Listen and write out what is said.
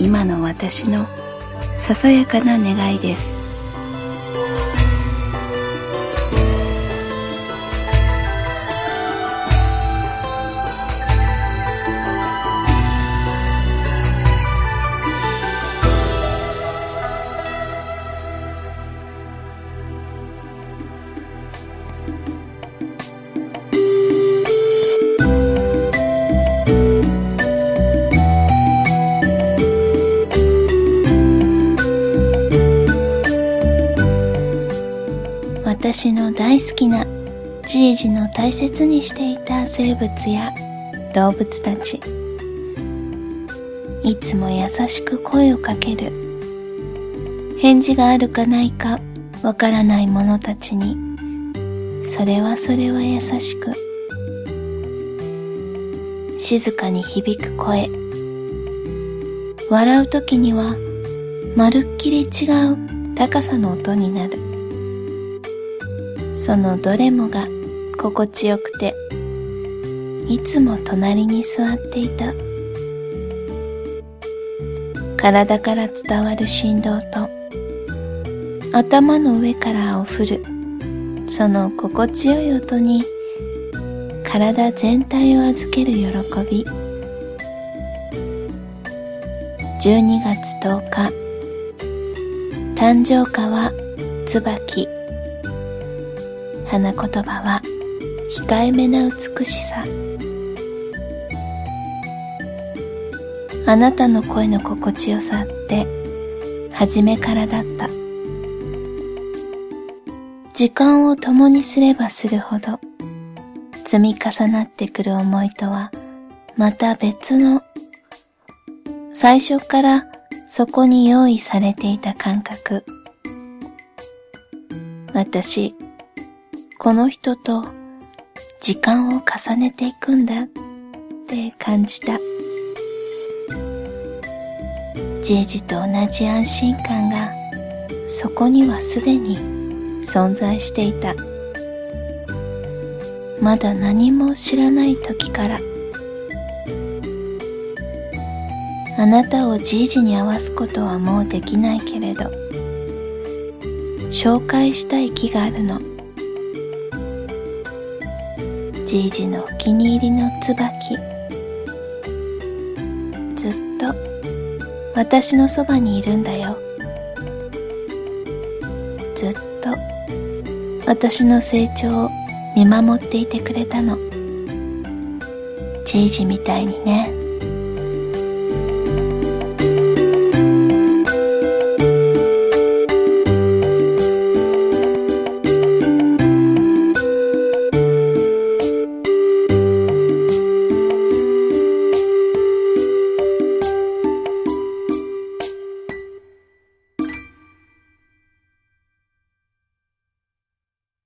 今の私のささやかな願いです。私の大好きなじいじの大切にしていた生物や動物たち。いつも優しく声をかける。返事があるかないかわからない者たちに。それはそれは優しく。静かに響く声。笑う時にはまるっきり違う高さの音になる。そのどれもが心地よくていつも隣に座っていた。体から伝わる振動と頭の上からを振るその心地よい音に体全体を預ける喜び。12月10日誕生花は椿。花言葉は控えめな美しさ。あなたの声の心地よさって初めからだった。時間を共にすればするほど積み重なってくる思いとはまた別の最初からそこに用意されていた感覚。私この人と時間を重ねていくんだって感じた。じいじと同じ安心感がそこにはすでに存在していた。まだ何も知らない時からあなたをじいじに合わすことはもうできないけれど紹介したい木があるの。じいじのお気に入りの椿。ずっと私のそばにいるんだよ。ずっと私の成長を見守っていてくれたの。じいじみたいにね。